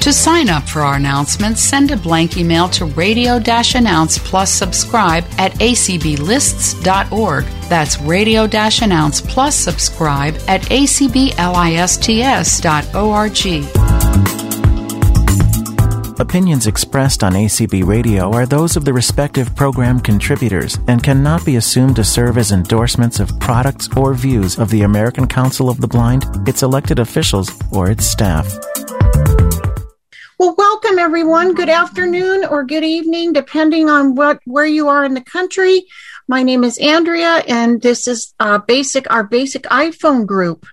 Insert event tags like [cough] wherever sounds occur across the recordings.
To sign up for our announcements, send a blank email to radio announce plus subscribe at acblists.org. That's radio announce plus subscribe at acblists.org. Opinions expressed on ACB Radio are those of the respective program contributors and cannot be assumed to serve as endorsements of products or views of the American Council of the Blind, its elected officials, or its staff. Well, welcome everyone. Good afternoon or good evening, depending on what where you are in the country. My name is Andrea, and this is uh, basic our basic iPhone group.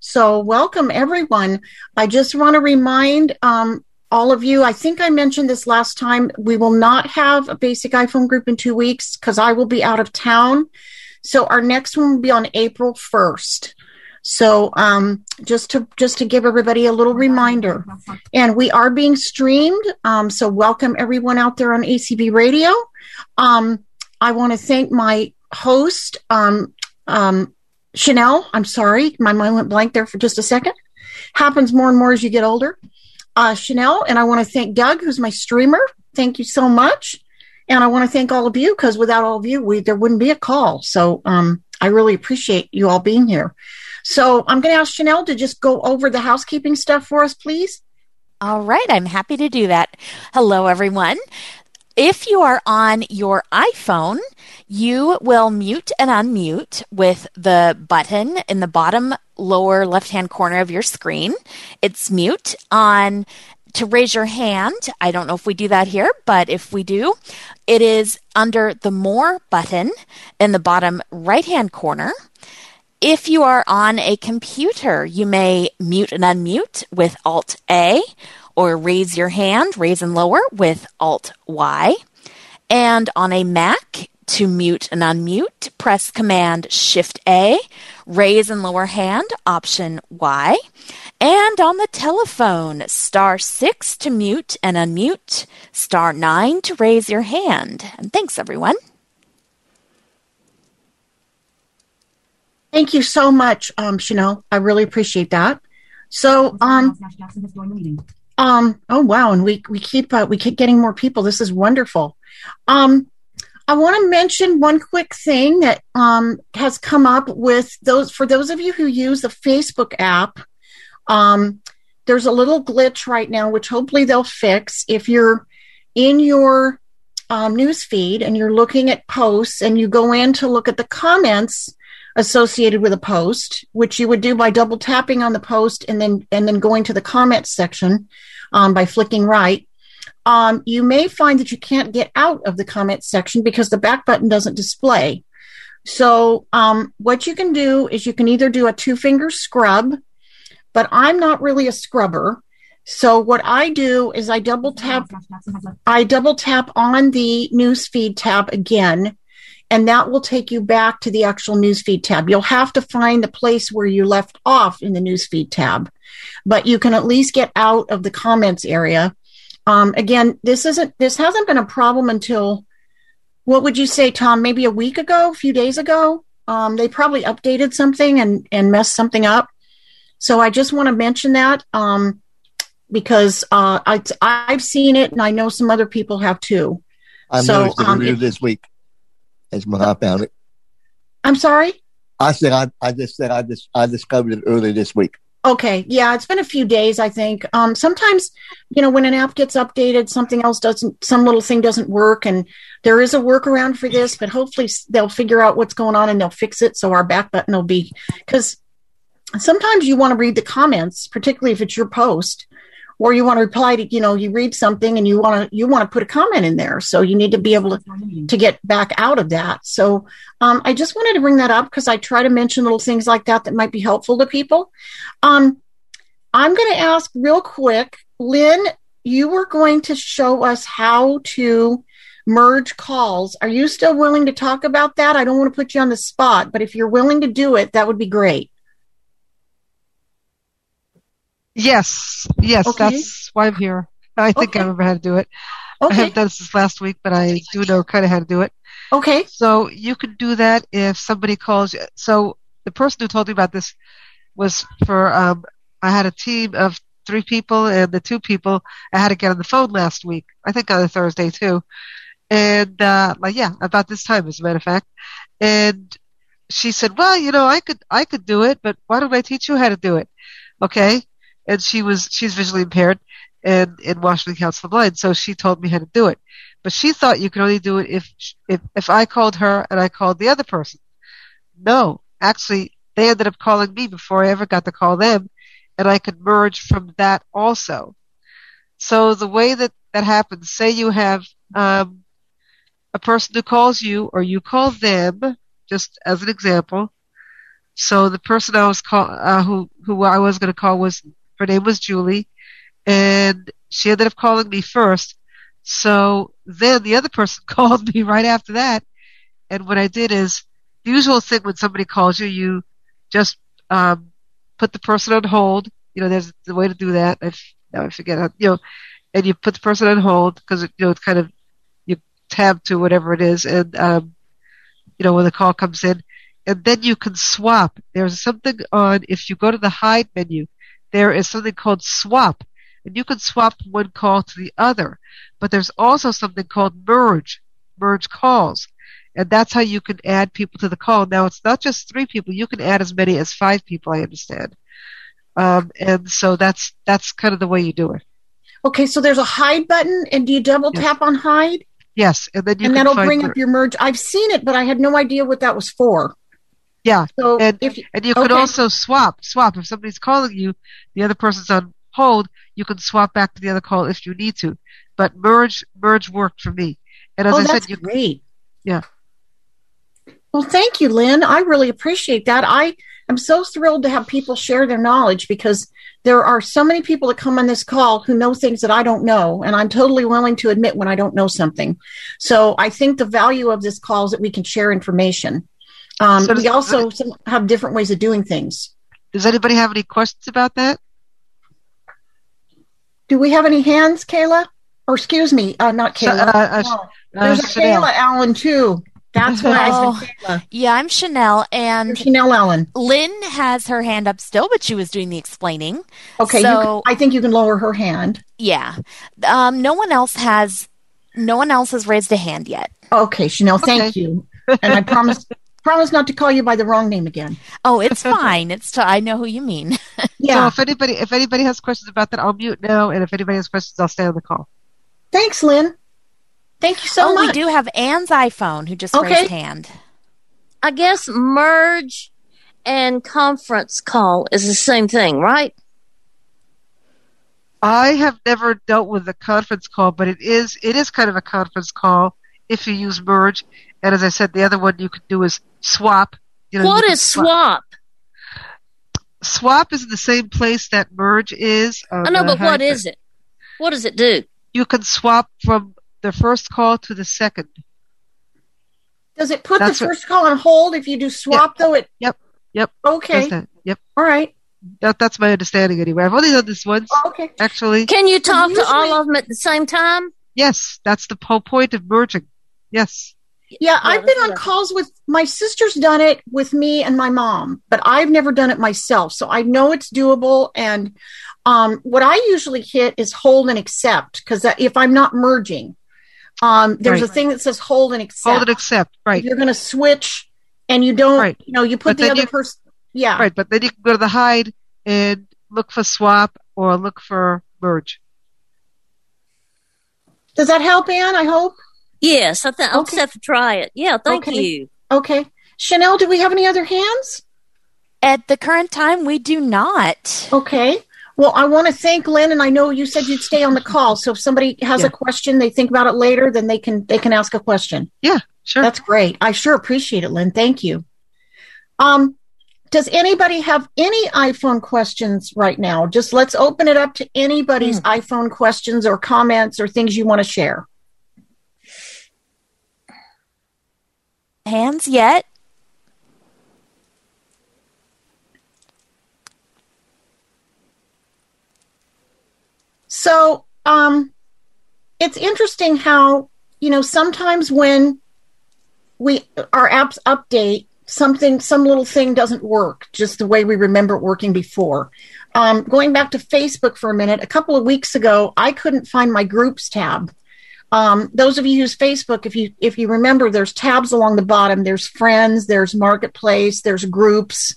So, welcome everyone. I just want to remind um, all of you. I think I mentioned this last time. We will not have a basic iPhone group in two weeks because I will be out of town. So, our next one will be on April first. So um, just to just to give everybody a little reminder, and we are being streamed. Um, so welcome everyone out there on ACB Radio. Um, I want to thank my host, um, um, Chanel. I'm sorry, my mind went blank there for just a second. Happens more and more as you get older. Uh, Chanel, and I want to thank Doug, who's my streamer. Thank you so much. And I want to thank all of you because without all of you, we there wouldn't be a call. So um, I really appreciate you all being here. So I'm going to ask Chanel to just go over the housekeeping stuff for us, please. All right, I'm happy to do that. Hello, everyone. If you are on your iPhone, you will mute and unmute with the button in the bottom lower left hand corner of your screen. It's mute on to raise your hand. I don't know if we do that here, but if we do, it is under the more button in the bottom right hand corner. If you are on a computer, you may mute and unmute with Alt A or raise your hand, raise and lower with Alt Y. And on a Mac, to mute and unmute, press Command Shift A, raise and lower hand, Option Y. And on the telephone, star six to mute and unmute, star nine to raise your hand. And thanks, everyone. Thank you so much, um, Chanel. I really appreciate that. So, um, um, oh wow, and we we keep uh, we keep getting more people. This is wonderful. Um, I want to mention one quick thing that um, has come up with those for those of you who use the Facebook app. Um, there's a little glitch right now, which hopefully they'll fix. If you're in your um, news feed and you're looking at posts and you go in to look at the comments, associated with a post, which you would do by double tapping on the post and then and then going to the comments section um, by flicking right. Um, you may find that you can't get out of the comments section because the back button doesn't display. So um, what you can do is you can either do a two finger scrub, but I'm not really a scrubber. So what I do is I double tap I double tap on the newsfeed tab again and that will take you back to the actual newsfeed tab. You'll have to find the place where you left off in the newsfeed tab, but you can at least get out of the comments area. Um, again, this isn't this hasn't been a problem until what would you say, Tom? Maybe a week ago, a few days ago. Um, they probably updated something and and messed something up. So I just want to mention that um, because uh, I, I've seen it and I know some other people have too. I so, noticed it um, earlier this week as when I found it. I'm sorry. I said I, I just said I just I discovered it early this week. Okay, yeah, it's been a few days, I think. Um, sometimes, you know, when an app gets updated, something else doesn't, some little thing doesn't work, and there is a workaround for this. But hopefully, they'll figure out what's going on and they'll fix it. So our back button will be because sometimes you want to read the comments, particularly if it's your post, or you want to reply to you know you read something and you want to you want to put a comment in there. So you need to be able to, to get back out of that. So um, i just wanted to bring that up because i try to mention little things like that that might be helpful to people. Um, i'm going to ask real quick lynn you were going to show us how to merge calls. Are you still willing to talk about that? I don't want to put you on the spot but if you're willing to do it that would be great Yes, yes, Okay. that's why I'm here. I think Okay. I remember how to do it. I haven't done this last week, but I do know kind of how to do it. okay So you can do that if somebody calls you. So the person who told me about this was for um, I had a team of three people, and the two people I had to get on the phone last week. I think on a Thursday too, and uh, like yeah, about this time as a matter of fact, and she said, "Well, you know, I could I could do it, but why don't I teach you how to do it?" Okay, and she was she's visually impaired and in Washington Council of the Blind, so she told me how to do it. But she thought you could only do it if if if I called her and I called the other person. No, actually, they ended up calling me before I ever got to call them, and I could merge from that also. So the way that that happens, say you have um, a person who calls you or you call them, just as an example. So the person I was call uh, who who I was going to call was her name was Julie, and she ended up calling me first. So then the other person [laughs] called me right after that, and what I did is the usual thing when somebody calls you, you just um, put the person on hold. You know, there's the way to do that. I f- now I forget how, you know, and you put the person on hold because you know it's kind of you tab to whatever it is, and um, you know when the call comes in, and then you can swap. There's something on if you go to the hide menu, there is something called swap, and you can swap from one call to the other. But there's also something called merge, merge calls. And that's how you can add people to the call. Now it's not just three people, you can add as many as five people, I understand. Um, and so that's that's kind of the way you do it. Okay, so there's a hide button, and do you double Yes. tap on hide? Yes, and then you and can that'll bring mer- up your merge. I've seen it, but I had no idea what that was for. Yeah, So and if and you can also swap swap if somebody's calling you, the other person's on hold, you can swap back to the other call if you need to. But merge merge worked for me, and as oh, I that's said, you great. Yeah. Well, thank you, Lynn. I really appreciate that. I am so thrilled to have people share their knowledge because there are so many people that come on this call who know things that I don't know, and I'm totally willing to admit when I don't know something. So I think the value of this call is that we can share information. Um, So we also some, have different ways of doing things. does anybody have any questions about that? Do we have any hands, Kayla? Or excuse me, uh, not So, Kayla. uh, uh, No. uh, There's a Chanel. Kayla Allen too. That's why Oh. I said Kayla. Yeah, I'm Chanel, and you Chanel Allen. Lynn has her hand up still, but she was doing the explaining. Okay, you So- can, I think you can lower her hand. Yeah, um, no one else has. No one else has raised a hand yet. Okay, Chanel, thank Okay. you. And I promise [laughs] promise not to call you by the wrong name again. Oh, it's [laughs] fine. It's t- I know who you mean. [laughs] yeah. So Yeah. if anybody if anybody has questions about that, I'll mute now, and if anybody has questions, I'll stay on the call. Thanks, Lynn. Thank you so oh, much. oh, much. we do have Anne's iPhone who just Okay. raised hand. I guess merge and conference call is the same thing, right? I have never dealt with a conference call, but it is it is kind of a conference call if you use merge. And as I said, the other one you could do is swap. You know, what you is swap? Swap is in the same place that merge is. Uh, I know, but what high- it? What does it do? You can swap from the first call to the second. Does it put That's the what- first call on hold if you do swap though? It Yep, yep. Okay. Yep, All right. that, that's my understanding anyway. I've only done this once, oh, Okay. actually. Can you talk to all of them at the same time? Yes, that's the whole point of merging. Yes. Yeah, I've been on calls with my sister's done it with me and my mom, but I've never done it myself. So I know it's doable. And um, what I usually hit is hold and accept because if I'm not merging, um, there's a thing that says hold and accept. Hold and accept. Right. you're going to switch and you don't, Right. you know, you put But the other person. Yeah. Right. But then you can go to the hide and look for swap or look for merge. Does that help, Anne? I hope. Yes, I think I'll Okay. just have to try it. Yeah, thank Okay. you. Okay. Chanel, do we have any other hands? At the current time, we do not. Okay. Well, I want to thank Lynn, and I know you said you'd stay on the call. So if somebody has Yeah. a question, they think about it later, then they can they can ask a question. Yeah, sure. That's great. I sure appreciate it, Lynn. Thank you. Um, does anybody have any iPhone questions right now? Just let's open it up to anybody's iPhone questions or comments or things you want to share. Hands yet? So, um, it's interesting how you know sometimes when we our apps update something some little thing doesn't work just the way we remember it working before um, going back to Facebook for a minute, a couple of weeks ago, I couldn't find my groups tab. Um, those of you who use Facebook, if you if you remember, there's tabs along the bottom. There's friends, there's marketplace, there's groups,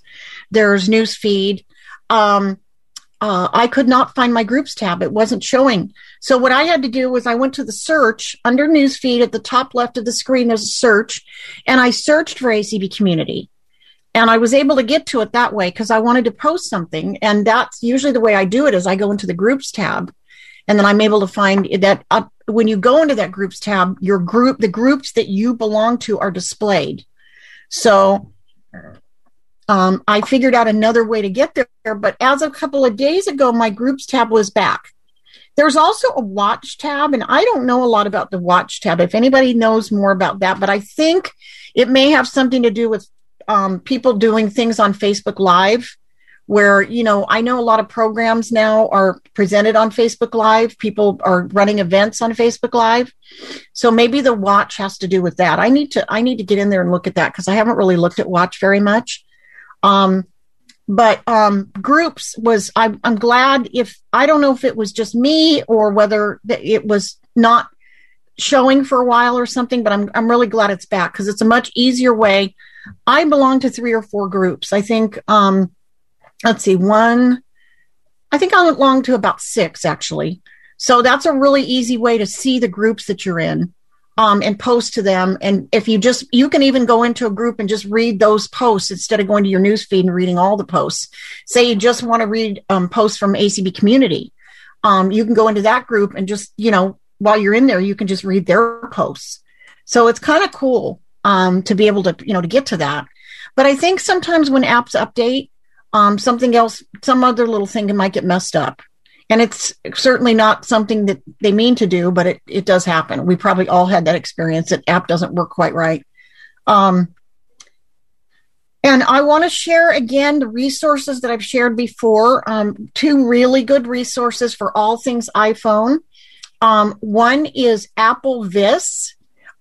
there's newsfeed. Um, uh, I could not find my groups tab; it wasn't showing. So what I had to do was I went to the search under newsfeed at the top left of the screen. There's a search, and I searched for ACB community and I was able to get to it that way because I wanted to post something. And that's usually the way I do it is I go into the groups tab and then I'm able to find that up when you go into that groups tab, your group, the groups that you belong to are displayed. So um, I figured out another way to get there. But as a couple of days ago, my groups tab was back. There's also a watch tab, and I don't know a lot about the watch tab. If anybody knows more about that, but I think it may have something to do with um, people doing things on Facebook Live where, you know, I know a lot of programs now are presented on Facebook Live. People are running events on Facebook Live. So maybe the watch has to do with that. I need to, I need to get in there and look at that because I haven't really looked at watch very much. Um, but um, groups was I'm, I'm glad if I don't know if it was just me or whether it was not showing for a while or something, but I'm I'm really glad it's back because it's a much easier way I belong to three or four groups. I think, um, let's see, one, I think I belong to about six actually. So that's a really easy way to see the groups that you're in. Um, and post to them. And if you just, you can even go into a group and just read those posts instead of going to your newsfeed and reading all the posts. Say you just want to read um, posts from ACB community. Um, you can go into that group and just, you know, while you're in there, you can just read their posts. So it's kind of cool um, to be able to, you know, to get to that. But I think sometimes when apps update, um, something else, some other little thing might get messed up. And it's certainly not something that they mean to do, but it, it does happen. We probably all had that experience that app doesn't work quite right. Um, and I want to share again the resources that I've shared before. Um, two really good resources for all things iPhone. Um, one is AppleVis.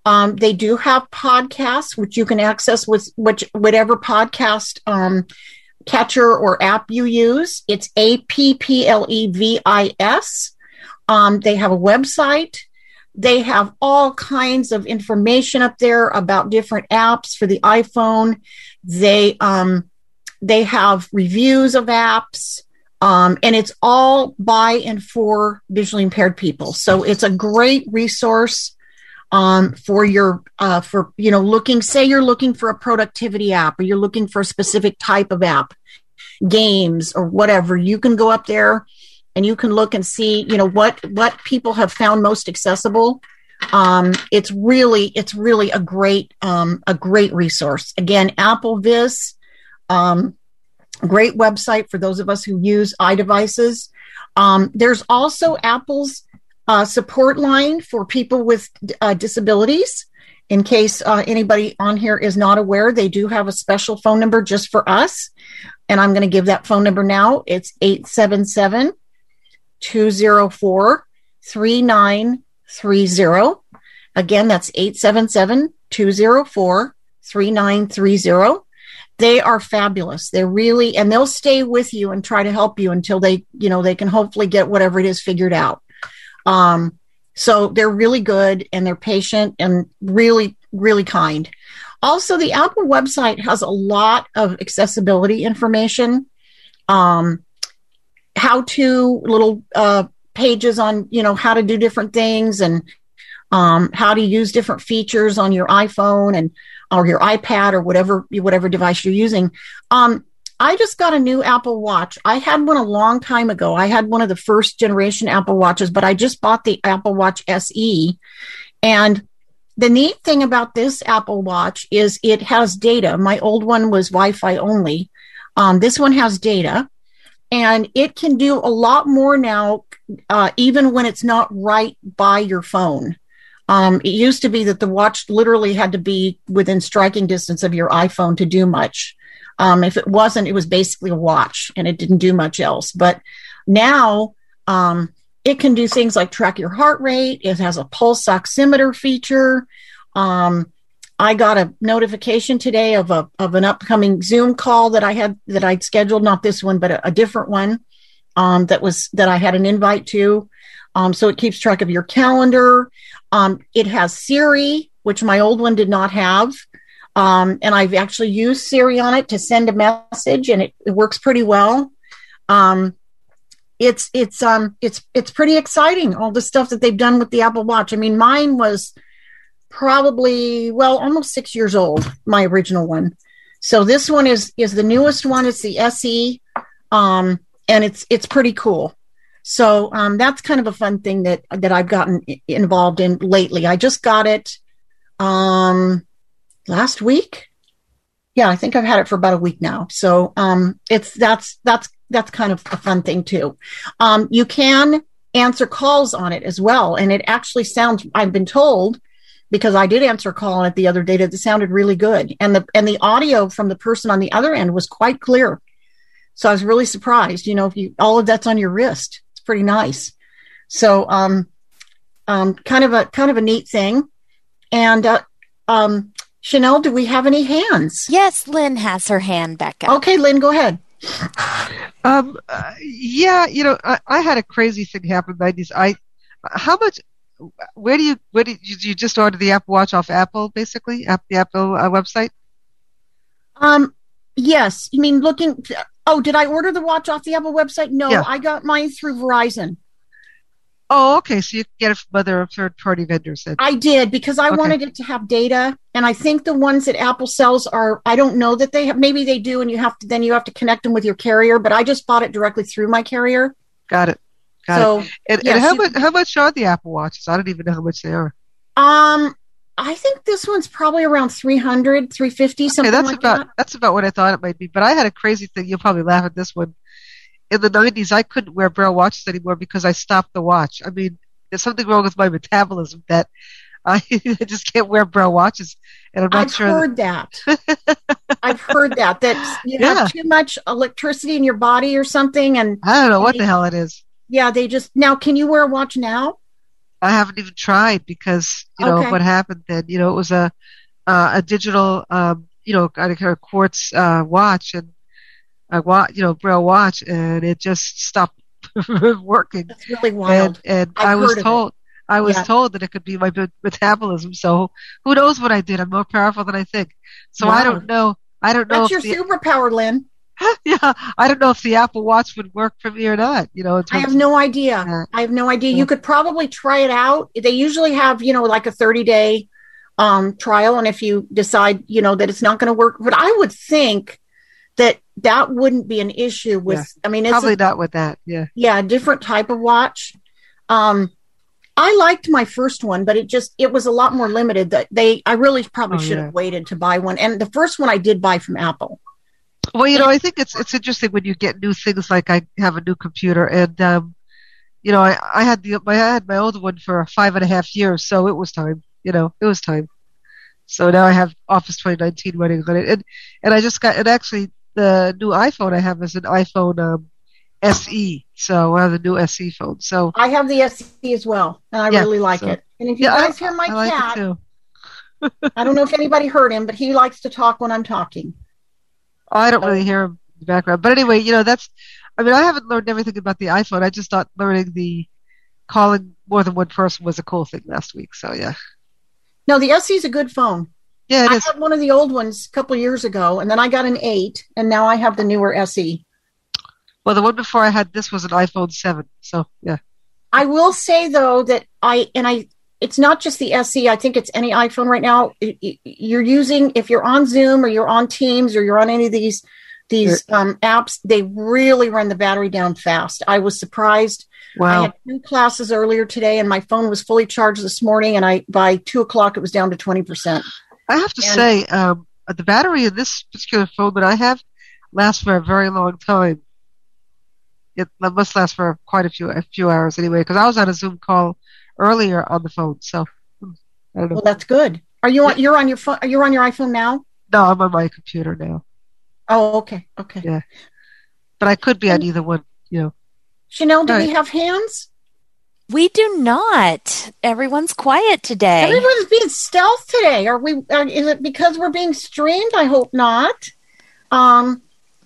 Um, they do have podcasts, which you can access with which whatever podcast um, catcher or app you use. It's A P P L E V I S. Um, they have a website. They have all kinds of information up there about different apps for the iPhone. They um, they have reviews of apps. Um, and it's all by and for visually impaired people. So it's a great resource um, for your uh, for you know looking say you're looking for a productivity app or you're looking for a specific type of app games or whatever you can go up there and you can look and see you know what what people have found most accessible um, it's really it's really a great um, a great resource again AppleVis um, great website for those of us who use iDevices. Um, there's also Apple's uh, support line for people with uh, disabilities. In case uh, anybody on here is not aware, they do have a special phone number just for us. And I'm going to give that phone number now. It's 877 204 3930. Again, that's 877 204 3930. They are fabulous. They're really, and they'll stay with you and try to help you until they, you know, they can hopefully get whatever it is figured out. Um, so they're really good and they're patient and really, really kind. Also, the Apple website has a lot of accessibility information, um, how to little uh, pages on you know how to do different things and um, how to use different features on your iPhone and or your iPad or whatever whatever device you're using. Um, I just got a new Apple Watch. I had one a long time ago. I had one of the first generation Apple Watches, but I just bought the Apple Watch SE. And the neat thing about this Apple Watch is it has data. My old one was Wi Fi only. Um, this one has data and it can do a lot more now, uh, even when it's not right by your phone. Um, it used to be that the watch literally had to be within striking distance of your iPhone to do much. Um, if it wasn't, it was basically a watch and it didn't do much else. But now um, it can do things like track your heart rate. It has a pulse oximeter feature. Um, I got a notification today of a of an upcoming Zoom call that I had that I'd scheduled, not this one, but a, a different one. um, that was that I had an invite to. Um, so it keeps track of your calendar. Um, it has Siri, which my old one did not have. Um, and I've actually used Siri on it to send a message, and it, it works pretty well. Um, it's it's um it's it's pretty exciting all the stuff that they've done with the Apple Watch. I mean, mine was probably well almost six years old, my original one. So this one is is the newest one. It's the SE, um, and it's it's pretty cool. So um, that's kind of a fun thing that that I've gotten involved in lately. I just got it um, last week. Yeah, I think I've had it for about a week now. So um, it's that's that's that's kind of a fun thing too. Um, you can answer calls on it as well, and it actually sounds. I've been told because I did answer a call on it the other day that it sounded really good, and the and the audio from the person on the other end was quite clear. So I was really surprised. You know, if you all of that's on your wrist, it's pretty nice. So um, um, kind of a kind of a neat thing. And uh, um, Chanel, do we have any hands? Yes, Lynn has her hand back up. Okay, Lynn, go ahead. Um, uh, yeah, you know, I, I had a crazy thing happen in the nineties. I, how much? Where do you? Where did you, you just order the Apple Watch off Apple, basically, app the Apple uh, website? Um, yes. You mean looking? Oh, did I order the watch off the Apple website? No, Yeah. I got mine through Verizon. Oh, okay. So you get it from other third-party vendors. Then. I did because I Okay. wanted it to have data, and I think the ones that Apple sells are. I don't know that they have. Maybe they do, and you have to then you have to connect them with your carrier. But I just bought it directly through my carrier. Got it. Got so, it. And, yes, and how much? How much are the Apple Watches? I don't even know how much they are. um, I think this one's probably around 300, 350, Okay, something that's like about that. that's about what I thought it might be. But I had a crazy thing. You'll probably laugh at this one. In the '90s, I couldn't wear braille watches anymore because I stopped the watch. I mean, there's something wrong with my metabolism that [laughs] I just can't wear braille watches, and I'm not I've sure. heard that. [laughs] I've heard that that you Yeah. have too much electricity in your body or something, and I don't know what the hell it is. yeah, they just now. Can you wear a watch now? I haven't even tried because you know Okay. what happened then. You know, it was a uh, a digital, um, you know, kind of, kind of quartz uh, watch and a wa- you know, braille watch, and it just stopped [laughs] working. That's really wild. And, and I've was heard of it. told, I was Yeah. told that it could be my metabolism. So who knows what I did? I'm more powerful than I think. So I don't know. I don't know That's your the, superpower, Lynn. [laughs] yeah, I don't know if the Apple Watch would work for me or not. You know, I have no idea. I have no idea. Yeah. You could probably try it out. They usually have, you know, like a 30 day um, trial. And if you decide, you know, that it's not going to work, but I would think that that wouldn't be an issue with, Yeah. I mean, it's probably a, not with that. Yeah. yeah, a different type of watch. Um, I liked my first one, but it just, it was a lot more limited that they, I really probably Oh, should yeah. have waited to buy one. And the first one I did buy from Apple. Well, you know, I think it's it's interesting when you get new things like I have a new computer, and um, you know, I I had the my I had my old one for five and a half years, so it was time. You know, it was time. So now I have Office 2019 running on it, and and I just got and actually the new iPhone I have is an iPhone um, SE, so I have the new SE phone. So I have the SE as well, and I Yeah, really like so- it. And if you yeah, I, guys hear my I cat, it too. [laughs] I don't know if anybody heard him, but he likes to talk when I'm talking. Oh, I don't really hear him in the background. But anyway, you know, that's, I mean, I haven't learned everything about the iPhone. I just thought learning the calling more than one person was a cool thing last week. So yeah. No, the SE is a good phone. Yeah, I is. had one of the old ones a couple years ago, and then I got an eight, and now I have the newer SE. Well, the one before I had this was an iPhone 7. So yeah. I will say though that I and I it's not just the SE. I think it's any iPhone right now. You're using if you're on Zoom or you're on Teams or you're on any of these these um, apps, they really run the battery down fast. I was surprised. I Wow. had two classes earlier today, and my phone was fully charged this morning, and I by two o'clock it was down to twenty percent. I have to and- say, um, the battery in this particular phone that I have lasts for a very long time. It must last for quite a few a few hours anyway. Because I was on a Zoom call earlier on the phone, so hmm, I don't know. Well, that's good. Are you on? You're on your phone. You're on your iPhone now. No, I'm on my computer now, Oh, okay, okay. Yeah. but I could be on either one. You know. Chanel, do All we have hands? We do not. Everyone's quiet today. Everyone's being stealth today. Are we? Uh, is it because we're being streamed? I hope not. Um,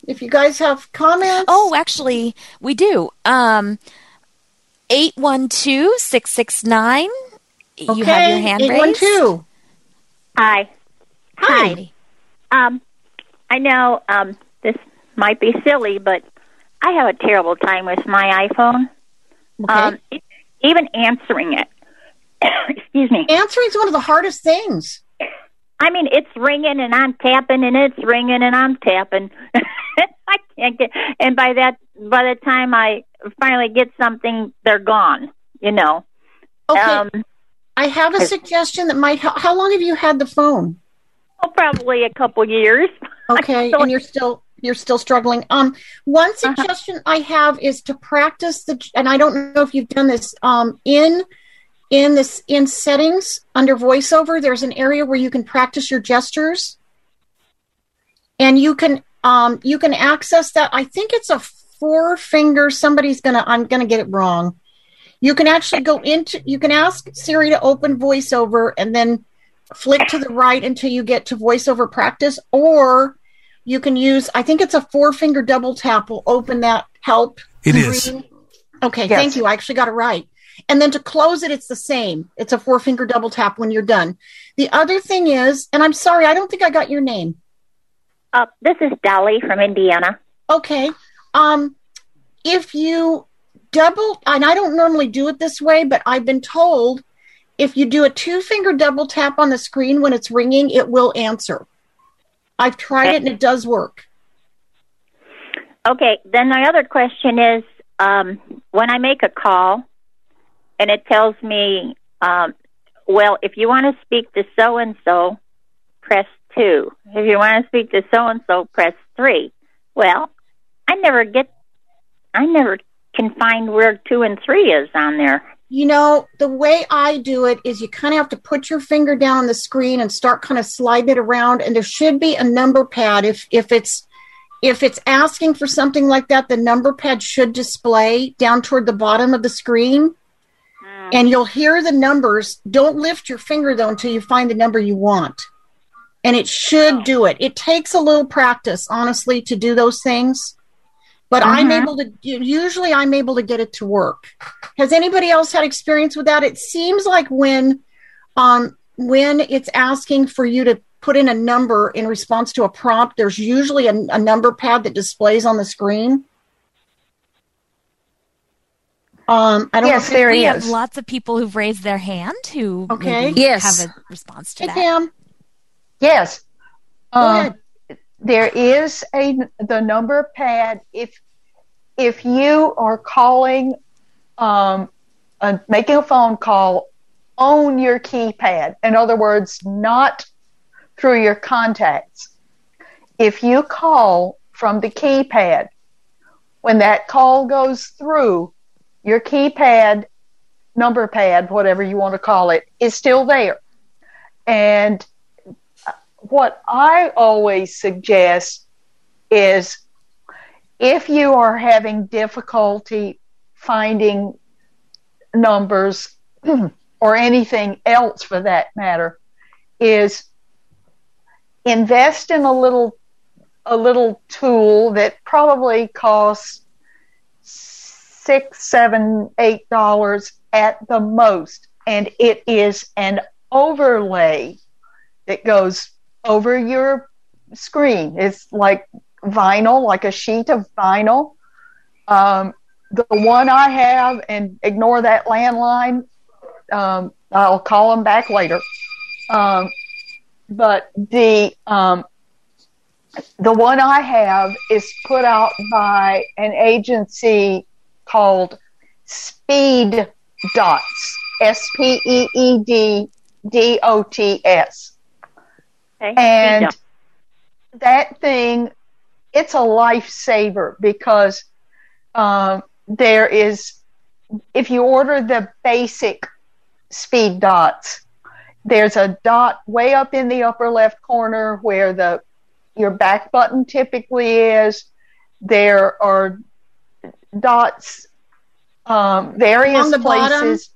if you guys have comments. Oh, actually, we do. Um, 812 669. You have your hand Eight one raised. two. Hi. Hi. Um, I know um, this might be silly, but I have a terrible time with my iPhone. Okay. Um, e- even answering it. [coughs] Excuse me. Answering is one of the hardest things. I mean, it's ringing and I'm tapping, and it's ringing and I'm tapping. [laughs] I can't get. And by that, by the time I finally get something, they're gone. You know. Okay. Um, I have a suggestion that might help. How long have you had the phone? oh, probably a couple years. [laughs] Okay, So- and you're still you're still struggling. Um, one Uh-huh. suggestion I have is to practice the, and I don't know if you've done this. Um, in in this in settings under voiceover, there's an area where you can practice your gestures, and you can um you can access that. I think it's a four finger. Somebody's gonna I'm gonna get it wrong. You can actually go into you can ask Siri to open voiceover and then flick to the right until you get to voiceover practice or you can use i think it's a four finger double tap will open that help. It is. green. okay thank you. I actually got it right. And then to close it it's the same. It's a four finger double tap when you're done. The other thing is and i'm sorry i don't think i got your name. Uh, this is Dolly from Indiana. okay um if you double and i don't normally do it this way but i've been told if you do a two finger double tap on the screen when it's ringing it will answer i've tried it and it does work Okay, then my other question is um, when I make a call and it tells me, um, well, if you want to speak to so and so, press two. If you want to speak to so and so, press three. Well, I never get, I never can find where two and three is on there. You know the way i do it is you kind of have to put your finger down on the screen and start kind of sliding it around and there should be a number pad. If if it's if it's asking for something like that the number pad should display down toward the bottom of the screen. Hmm. And you'll hear the numbers. Don't lift your finger though until you find the number you want. And it should oh. do it. It takes a little practice honestly to do those things but i'm Mhm. able to usually i'm able to get it to work has anybody else had experience with that it seems like when um when it's asking for you to put in a number in response to a prompt there's usually a, a number pad that displays on the screen um i don't Yes, know if there we he have lots of people who've raised their hand who Okay. Yes. have a response to hey that. pam Yes. go Um, ahead there is a the number pad. If if you are calling um uh, making a phone call on your keypad in other words not through your contacts if you call from the keypad when that call goes through your keypad number pad whatever you want to call it is still there. And what I always suggest is if you are having difficulty finding numbers [clears throat] or anything else for that matter, is invest in a little a little tool that probably costs six, seven, eight dollars at the most, and it is an overlay that goes over your screen. It's like vinyl, like a sheet of vinyl. Um, the one I have, and ignore that landline. Um, I'll call them back later. Um, but the um, the one I have is put out by an agency called Speed Dots. S P E E D D O T S. Okay? And that thing, it's a lifesaver because um, there is, if you order the basic speed dots, there's a dot way up in the upper left corner where the your back button typically is. There are dots, um, various the bottom? places.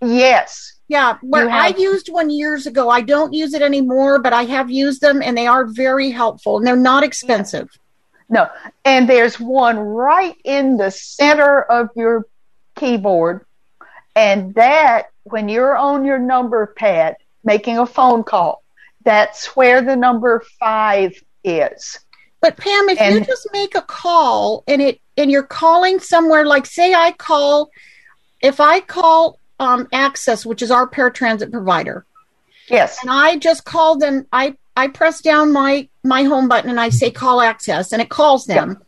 Yes, Yeah, where You I used one years ago. I don't use it anymore, but I have used them and they are very helpful and they're not expensive. No. And there's one right in the center of your keyboard. And that, when you're on your number pad making a phone call, that's where the number five is. But Pam, if And- you just make a call and it and you're calling somewhere, like say I call, if I call um, Access, which is our paratransit provider, Yes. and I just called them, I I press down my my home button and I say call Access, and it calls them.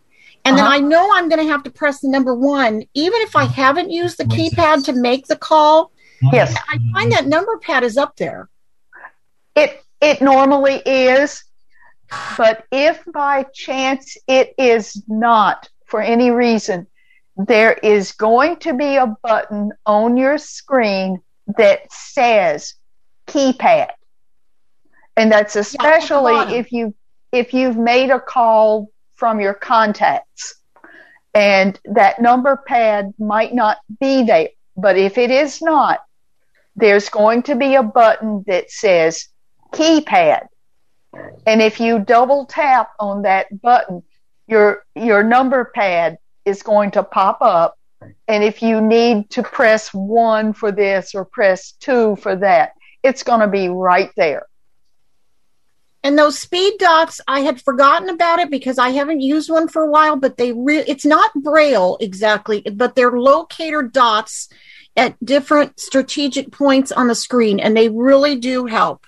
And then Uh-huh. I know I'm going to have to press the number one, even if I haven't used the keypad to make the call. Yes. I find that number pad is up there. It it normally is, but if by chance it is not for any reason, there is going to be a button on your screen that says keypad. And that's especially bottom. if you if you've made a call from your contacts and that number pad might not be there. But if it is not, there's going to be a button that says keypad. And if you double tap on that button, your your number pad is going to pop up. And if you need to press one for this or press two for that, it's going to be right there. And those speed dots, I had forgotten about it because I haven't used one for a while, but they re- it's not braille exactly, but they're locator dots at different strategic points on the screen and they really do help.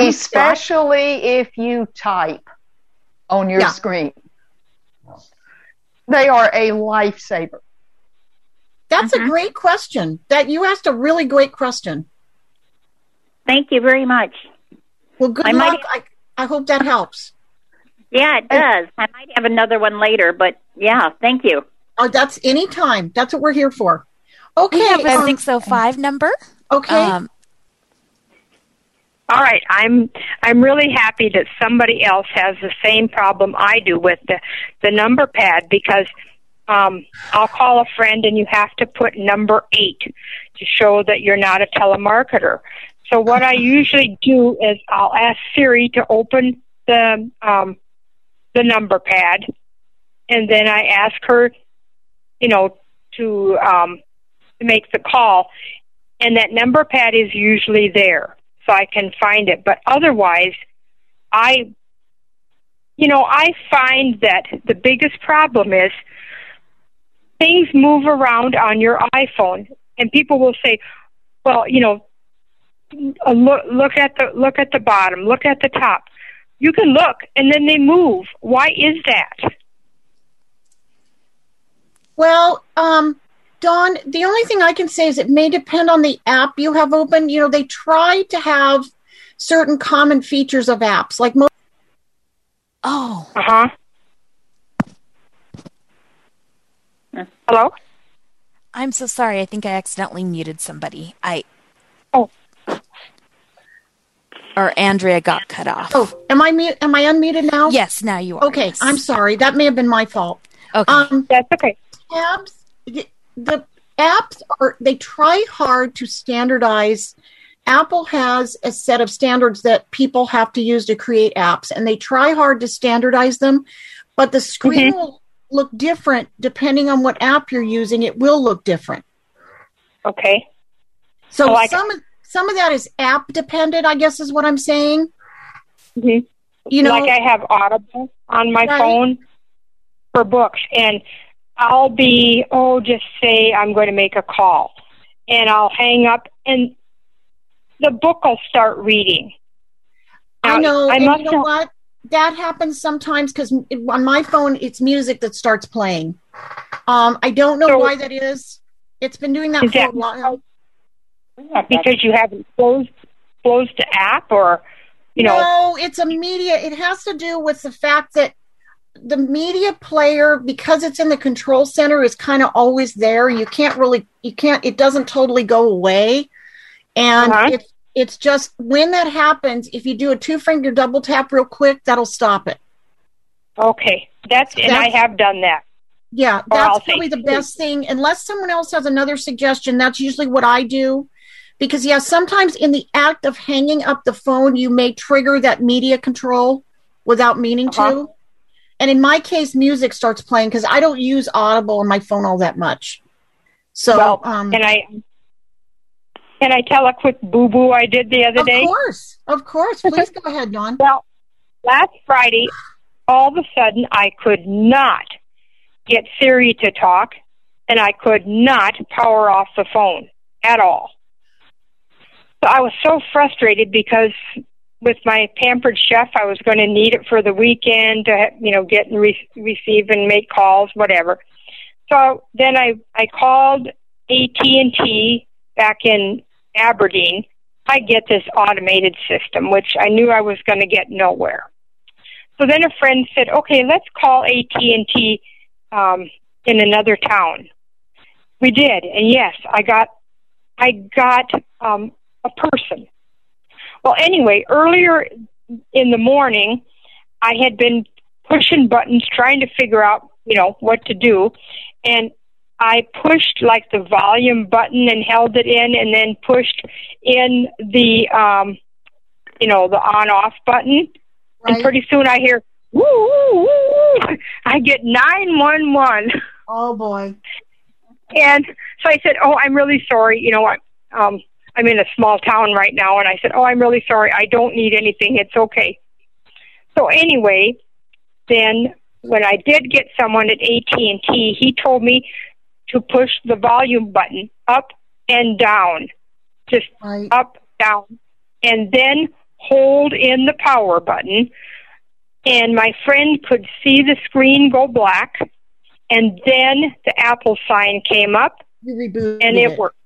especially if you type on your Yeah. screen. They are a lifesaver. That's a great question. That you asked a really great question. Thank you very much. Well, good I might- luck. I, I hope that helps. Yeah, it does. I might have another one later, but yeah, thank you. Oh, that's any time. That's what we're here for. Okay. We have a um, 605 number. okay. Um, All right, I'm I'm really happy that somebody else has the same problem I do with the the number pad because um, I'll call a friend and you have to put number eight to show that you're not a telemarketer. So what I usually do is I'll ask Siri to open the um, the number pad, and then I ask her, you know, to um, to make the call, and that number pad is usually there, so I can find it. But otherwise, I, you know, I find that the biggest problem is things move around on your iPhone, and people will say, "Well, you know, uh, look look at the look at the bottom, look at the top." You can look, and then they move. Why is that? Well, um, Dawn, the only thing I can say is it may depend on the app you have open. You know, they try to have certain common features of apps, like most. oh, Uh huh. Hello. I'm so sorry. I think I accidentally muted somebody. I. Oh. Or Andrea got cut off. Oh, am I mute? Am I unmuted now? Yes, now you are. Okay, yes. I'm sorry. That may have been my fault. Okay. Um, That's okay. tabs the, apps are they try hard to standardize apple has a set of standards that people have to use to create apps and they try hard to standardize them but the screen will look different depending on what app you're using it will look different Okay. so Oh, some of some of that is app dependent i guess is what i'm saying Mhm. you know like I have Audible on my Right. phone for books, and I'll be oh, just say I'm going to make a call, and I'll hang up, and the book will start reading. I know, I and must you know have- what? That happens sometimes because on my phone it's music that starts playing. Um, I don't know So- why that is. It's been doing that for that a while. because you haven't closed closed the app, or you know, no, it's a media. It has to do with the fact that the media player, because it's in the control center, is kind of always there. You can't really, you can't. It doesn't totally go away, and Uh-huh. it's it's just when that happens. If you do a two finger double tap real quick, that'll stop it. okay, that's and I have done that. Yeah, that's probably the best thing. Unless someone else has another suggestion, that's usually what I do. Because, yeah, sometimes in the act of hanging up the phone, you may trigger that media control without meaning Uh-huh. to. And in my case, music starts playing because I don't use Audible on my phone all that much. So, well, um, can I can I tell a quick boo boo I did the other of day? Of course, of course. Please go ahead, Dawn. [laughs] Well, last Friday, all of a sudden, I could not get Siri to talk, and I could not power off the phone at all. So I was so frustrated because with my pampered chef, I was going to need it for the weekend to, you know, get and re- receive and make calls, whatever. So then I I called AT and T back in Aberdeen. I get this automated system, which I knew I was going to get nowhere. So then a friend said, "Okay, let's call AT and T um, in another town." We did, and yes, I got I got um, a person. Well, anyway, earlier in the morning, I had been pushing buttons trying to figure out, you know, what to do, and I pushed like the volume button and held it in, and then pushed in the, um, you know, the on-off button, Right. and pretty soon I hear woo woo woo. woo. I get nine one one. Oh boy. And so I said, "Oh, I'm really sorry. You know what? Um, I'm in a small town right now." And I said, "Oh, I'm really sorry. I don't need anything. It's okay." So anyway, then when I did get someone at AT and T, he told me to push the volume button up and down, just Right. up, down, and then hold in the power button. And my friend could see the screen go black, and then the Apple sign came up, and it worked.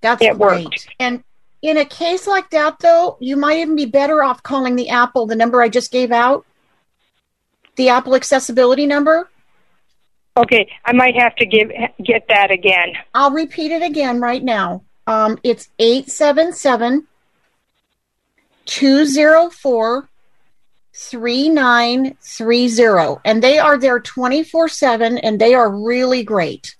That's It great. worked. And in a case like that, though, you might even be better off calling the Apple, the number I just gave out, the Apple accessibility number. Okay, I might have to give get that again. I'll repeat it again right now. Um, it's 877 204 3930. And they are there 24 7 and they are really great.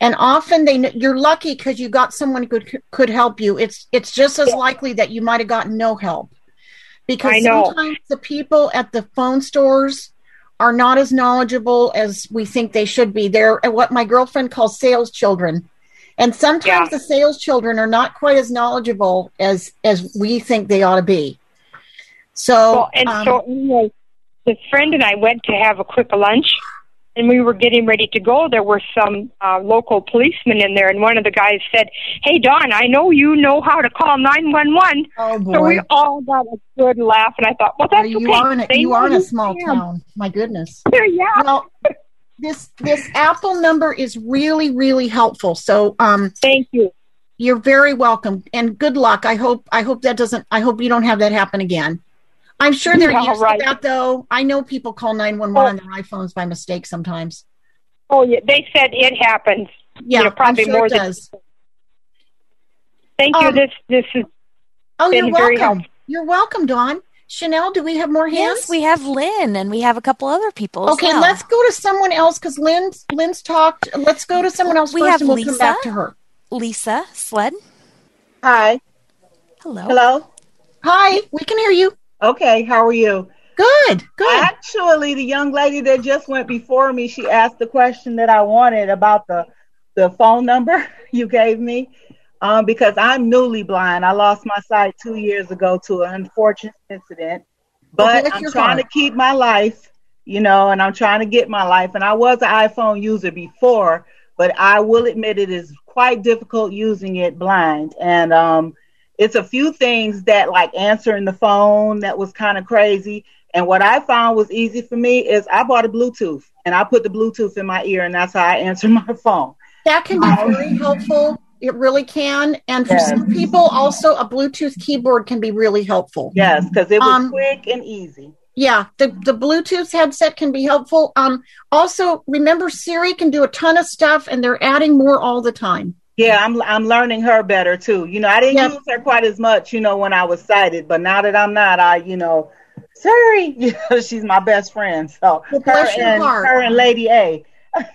And often they you're lucky because you got someone who could could help you. It's it's just as likely that you might have gotten no help. Because sometimes the people at the phone stores are not as knowledgeable as we think they should be. They're what my girlfriend calls sales children. And sometimes Yeah. the sales children are not quite as knowledgeable as as we think they ought to be. So, Well, and um, so anyway, this friend and I went to have a quick lunch, and we were getting ready to go. There were some uh, local policemen in there, and one of the guys said, "Hey, Dawn, I know you know how to call nine one one." oh boy, So we all got a good laugh, and I thought, "Well, that's you okay. are in a, you are in a small am." town. My goodness. [laughs] yeah. Well, this this Apple number is really really helpful. So, um, Thank you. you're very welcome and good luck. I hope I hope that doesn't. I hope you don't have that happen again. I'm sure they're Yeah, used right. to that though. I know people call 911 on their iPhones by mistake sometimes. Oh, yeah. They said it happens. Yeah, you know, probably I'm sure more it than. does. Thank you. Um, This this is Oh, been you're very welcome. helpful. You're welcome, Dawn. Chanel, do we have more hands? Yes, we have Lynn, and we have a couple other people. Okay, well. let's go to someone else because Lynn's Lynn's talked. Let's go to someone else We first, have and we'll Lisa. come back to her. Lisa Sled. Hi. Hello. Hello. Hi, we can hear you. Okay, how are you? Good, good. Actually, the young lady that just went before me, she asked the question that I wanted about the the phone number [laughs] you gave me. Um, because I'm newly blind. I lost my sight two years ago to an unfortunate incident. But I'm trying heart. to keep my life, you know, and I'm trying to get my life. And I was an iPhone user before, but I will admit it is quite difficult using it blind. And um, it's a few things that, like answering the phone, that was kind of crazy. And what I found was easy for me is I bought a Bluetooth and I put the Bluetooth in my ear, and that's how I [laughs] answer my phone. That can be very helpful. It really can. And for Yes. some people, also a Bluetooth keyboard can be really helpful. Yes, because it was Um, quick and easy. Yeah, the, the Bluetooth headset can be helpful. Um, also, remember Siri can do a ton of stuff, and they're adding more all the time. Yeah, I'm I'm learning her better too. You know, I didn't Yep. use her quite as much, you know, when I was sighted, but now that I'm not, I, you know, Siri, [laughs] you know, she's my best friend. So Well, her bless your and heart. her and Lady A.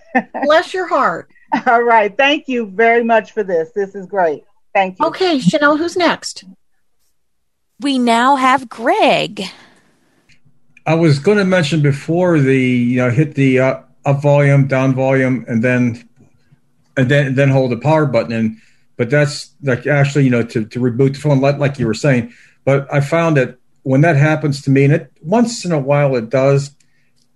[laughs] Bless your heart. All right, thank you very much for this. This is great. Thank you. Okay, Chanel, who's next? We now have Greg. I was going to mention before the you know hit the uh, up volume, down volume, and then and then then hold the power button. And but that's like actually you know to to reboot the phone, like, like you were saying. But I found that when that happens to me, and it once in a while it does,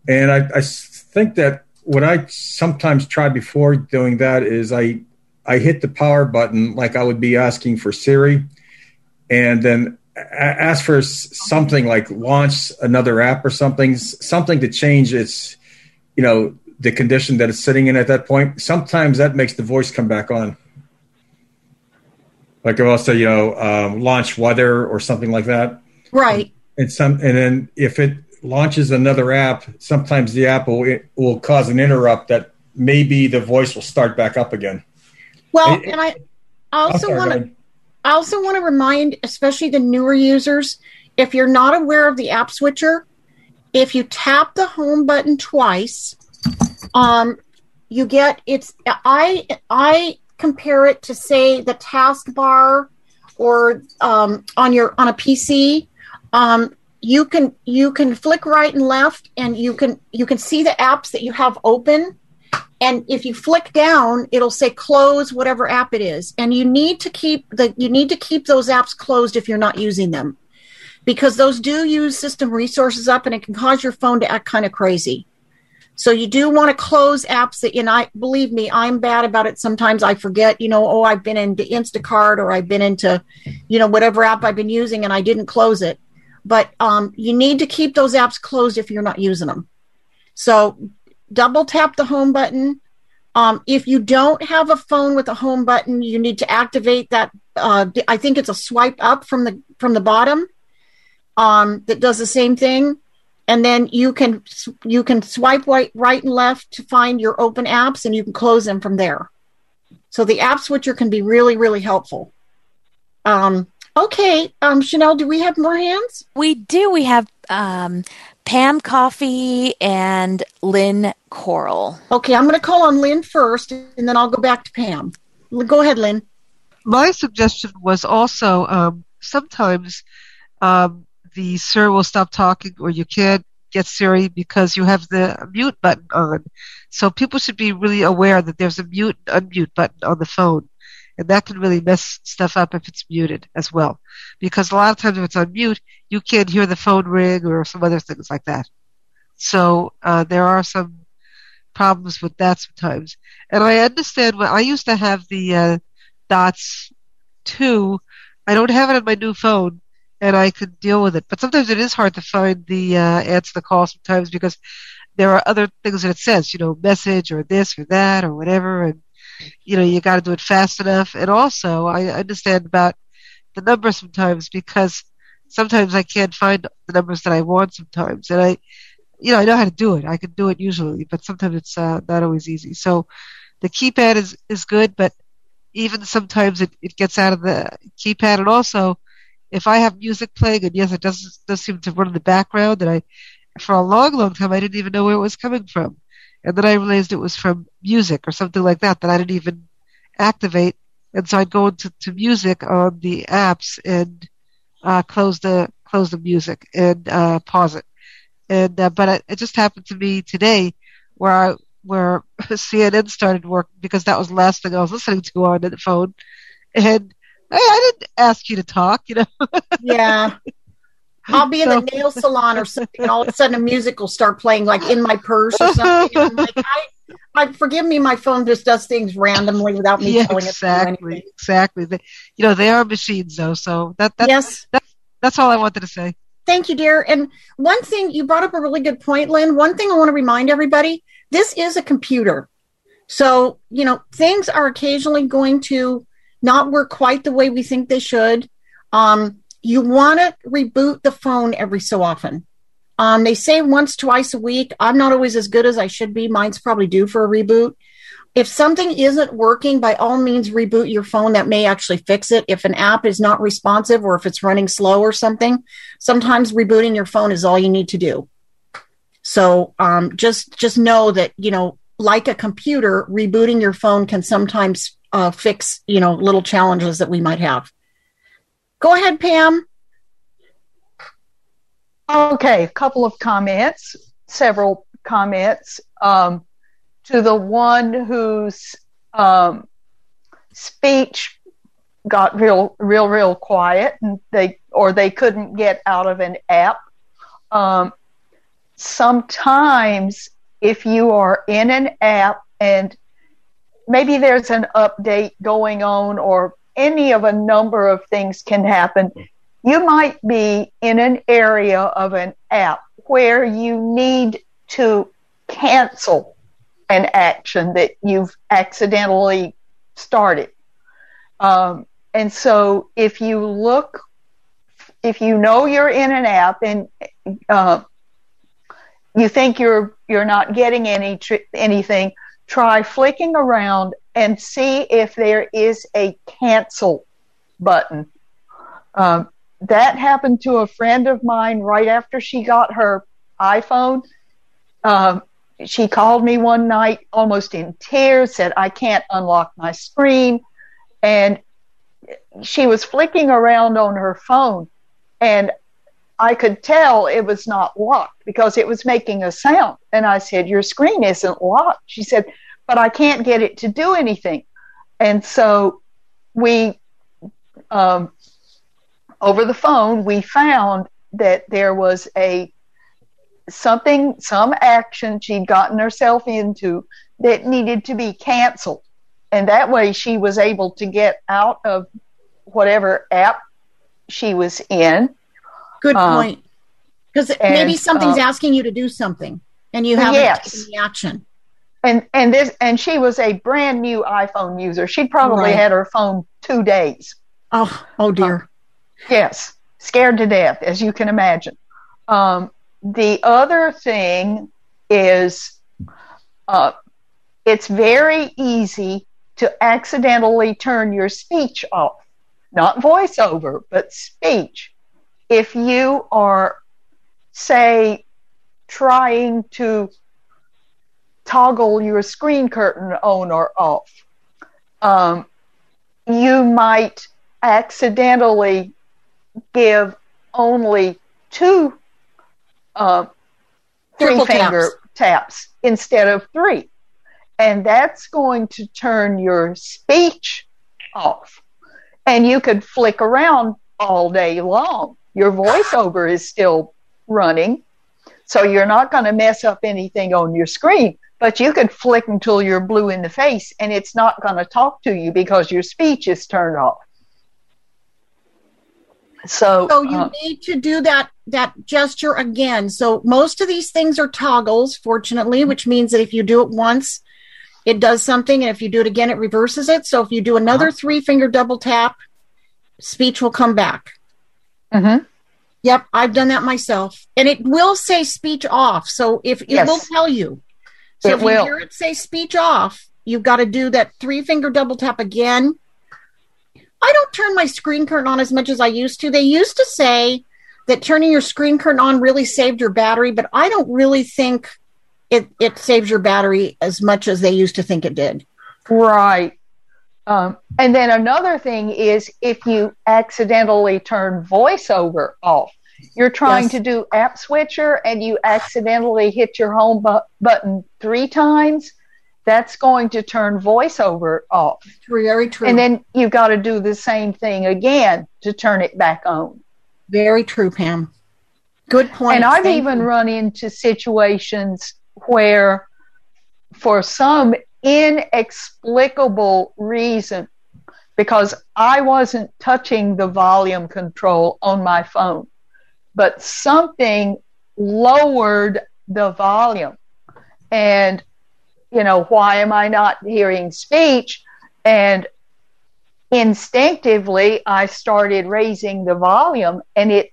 and I, I think that what I sometimes try before doing that is I I hit the power button like I would be asking for Siri, and then ask for something like launch another app or something, something to change its, you know, the condition that it's sitting in at that point. Sometimes that makes the voice come back on. Like I'll say, you know, um, launch weather or something like that. Right. And some, and then if it launches another app, sometimes the app will, it will cause an interrupt that maybe the voice will start back up again. Well, it, and I also want to I also want to remind, especially the newer users, if you're not aware of the app switcher, if you tap the home button twice, um, you get it's I I compare it to say the taskbar or um, on your on a PC. Um, you can you can flick right and left, and you can you can see the apps that you have open. And if you flick down it'll say close whatever app it is. And you need to keep the you need to keep those apps closed if you're not using them. Because those do use system resources up and it can cause your phone to act kind of crazy so you do want to close apps that and i believe me i'm bad about it sometimes i forget you know oh i've been into instacart or i've been into you know whatever app i've been using and i didn't close it but um, you need to keep those apps closed if you're not using them so double tap the home button. Um, if you don't have a phone with a home button, you need to activate that. Uh, I think it's a swipe up from the from the bottom um, that does the same thing, and then you can you can swipe right right and left to find your open apps, and you can close them from there. So the app switcher can be really really helpful. Um, okay, um, Chanel, do we have more hands? We do. We have um, Pam Coffee and Lynn Coral. Okay, I'm going to call on Lynn first, and then I'll go back to Pam. Go ahead, Lynn. My suggestion was also um, sometimes um, the Siri will stop talking, or you can't get Siri because you have the mute button on. So people should be really aware that there's a mute and unmute button on the phone and that can really mess stuff up if it's muted as well. Because a lot of times if it's on mute, you can't hear the phone ring or some other things like that. So uh, there are some problems with that sometimes. And I understand when I used to have the uh, dots too. I don't have it on my new phone, and I could deal with it. But sometimes it is hard to find the uh, answer the call sometimes because there are other things that it says, you know, message or this or that or whatever, and you know, you got to do it fast enough. And also, I understand about the numbers sometimes because sometimes I can't find the numbers that I want sometimes. And I, you know, I know how to do it. I can do it usually, but sometimes it's uh, not always easy. So the keypad is, is good, but even sometimes it, it gets out of the keypad. And also, if I have music playing, and yes, it does, does seem to run in the background, and I, for a long, long time, I didn't even know where it was coming from and then I realized it was from music or something like that that I didn't even activate. And so I'd go into to music on the apps and uh, close the close the music and uh, pause it. And uh, but it, it just happened to me today where I where [laughs] CNN started working because that was the last thing I was listening to on the phone, and hey, I didn't ask you to talk, you know. [laughs] yeah, I'll be in the nail salon or something, and all of a sudden a music will start playing, like in my purse or something. I'm like, [laughs] I, I, forgive me, my phone just does things randomly without me yeah, telling exactly, it. Exactly, exactly. You know, they are machines, though. So that, that yes, that, that's all I wanted to say. Thank you, dear. And one thing you brought up a really good point, Lynn. One thing I want to remind everybody: this is a computer, so you know things are occasionally going to not work quite the way we think they should. Um, you want to reboot the phone every so often. Um, they say once, twice a week. I'm not always as good as I should be. Mine's probably due for a reboot. If something isn't working, by all means, reboot your phone. That may actually fix it. If an app is not responsive or if it's running slow or something, sometimes rebooting your phone is all you need to do. So um, just just know that you know, like a computer, rebooting your phone can sometimes uh, fix you know little challenges that we might have. Go ahead, Pam. Okay, a couple of comments, several comments. Um, to the one whose um, speech got real, real, real quiet, and they or they couldn't get out of an app. Um, sometimes, if you are in an app and maybe there's an update going on, or any of a number of things can happen, you might be in an area of an app where you need to cancel an action that you've accidentally started. Um, and so if you look, if you know you're in an app and uh, you think you're you're not getting any anything, try flicking around and see if there is a cancel button. Um, that happened to a friend of mine right after she got her iPhone. Um, she called me one night almost in tears, said, I can't unlock my screen. And she was flicking around on her phone. And I could tell it was not locked because it was making a sound. And I said, Your screen isn't locked. She said, But I can't get it to do anything. And so we, um, over the phone, we found that there was a something, some action she'd gotten herself into that needed to be canceled. And that way she was able to get out of whatever app she was in. Good Um, point. Because maybe something's uh, asking you to do something and you haven't Yes. taken the action. And and this and she was a brand new iPhone user. She'd probably Right. had her phone two days. Oh, oh dear. Yes, scared to death, as you can imagine. Um, the other thing is, uh, it's very easy to accidentally turn your speech off, not voiceover, but speech. If you are, say, trying to toggle your screen curtain on or off, um, you might accidentally give only two uh, three finger taps. instead of three. And that's going to turn your speech off. And you could flick around all day long. Your voiceover is still running. So you're not going to mess up anything on your screen, but you could flick until you're blue in the face and it's not going to talk to you because your speech is turned off. So, So you uh, need to do that that gesture again. So most of these things are toggles, fortunately, which means that if you do it once, it does something, and if you do it again, it reverses it. So if you do another three finger double tap, speech will come back. Mhm. Yep, I've done that myself, and it will say speech off. So if it Yes. will tell you, so It if will. you hear it say speech off, you've got to do that three finger double tap again. I don't turn my screen curtain on as much as I used to. They used to say that turning your screen curtain on really saved your battery, but I don't really think it, it saves your battery as much as they used to think it did. Right. Um, and then another thing is if you accidentally turn voiceover off, you're trying Yes. to do app switcher and you accidentally hit your home bu- button three times, that's going to turn voiceover off. Very true. And then you've got to do the same thing again to turn it back on. Very true, Pam. Good point. And I've Thank even you. run into situations where, for some inexplicable reason, because I wasn't touching the volume control on my phone, but something lowered the volume. And, you know, why am I not hearing speech? And instinctively, I started raising the volume and it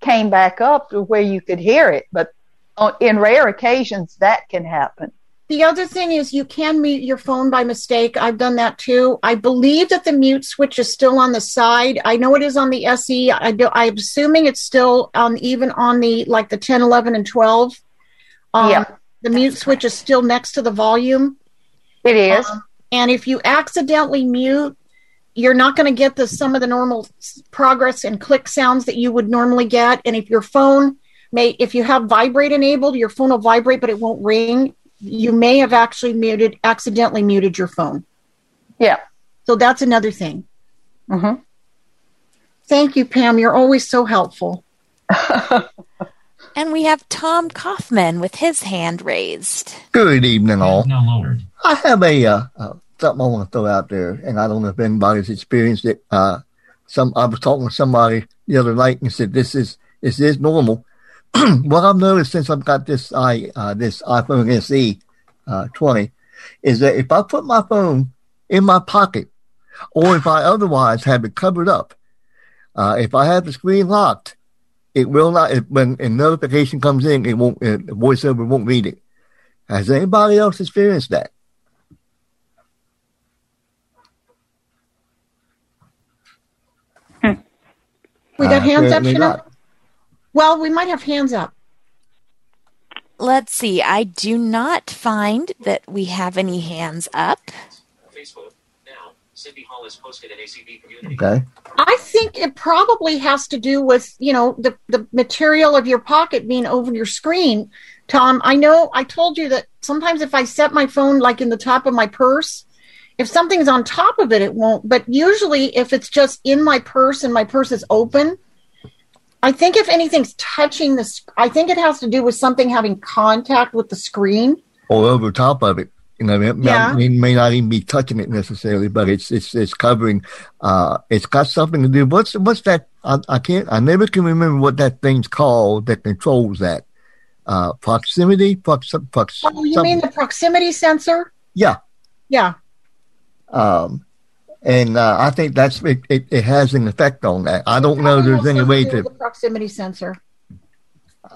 came back up to where you could hear it. But uh, in rare occasions, that can happen. The other thing is you can mute your phone by mistake. I've done that too. I believe that the mute switch is still on the side. I know it is on the SE. I do, I'm assuming it's still on even on the like the 10, 11, and 12. Um, Yeah. The mute switch is still next to the volume. It is. Um, and if you accidentally mute, you're not going to get the some of the normal progress and click sounds that you would normally get. And if your phone may if you have vibrate enabled, your phone will vibrate, but it won't ring. You may have actually muted, accidentally muted your phone. Yeah. So that's another thing. Mm-hmm. Thank you, Pam. You're always so helpful. [laughs] And we have Tom Kaufman with his hand raised. Good evening, all. I have a uh, uh, something I want to throw out there, and I don't know if anybody's experienced it. Uh, some I was talking to somebody the other night and said, "This is is this normal?" [clears throat] what I've noticed since I've got this i uh, this iPhone SE uh, 20 is that if I put my phone in my pocket, or if I otherwise have it covered up, uh, if I have the screen locked, it will not. It, when a notification comes in, it won't. Uh, VoiceOver won't read it. Has anybody else experienced that? We got Uh, hands up, Chanel? Not. Well, we might have hands up. Let's see. I do not find that we have any hands up. Facebook now. Cindy Hall has posted an ACB community. Okay. I think it probably has to do with, you know, the, the material of your pocket being over your screen. Tom, I know I told you that sometimes if I set my phone like in the top of my purse, if something's on top of it, it won't. But usually if it's just in my purse and my purse is open, I think if anything's touching the, I think it has to do with something having contact with the screen. or over top of it. You know, it, Yeah. it may not even be touching it necessarily, but it's it's it's covering. Uh, it's got something to do. What's what's that? I, I can't. I never can remember what that thing's called that controls that. Uh, proximity. Prox, prox, Oh, you some- mean the proximity sensor? yeah. Yeah. Um, and uh, I think that's it, it. It has an effect on that. I don't know. There's any way to. The proximity sensor.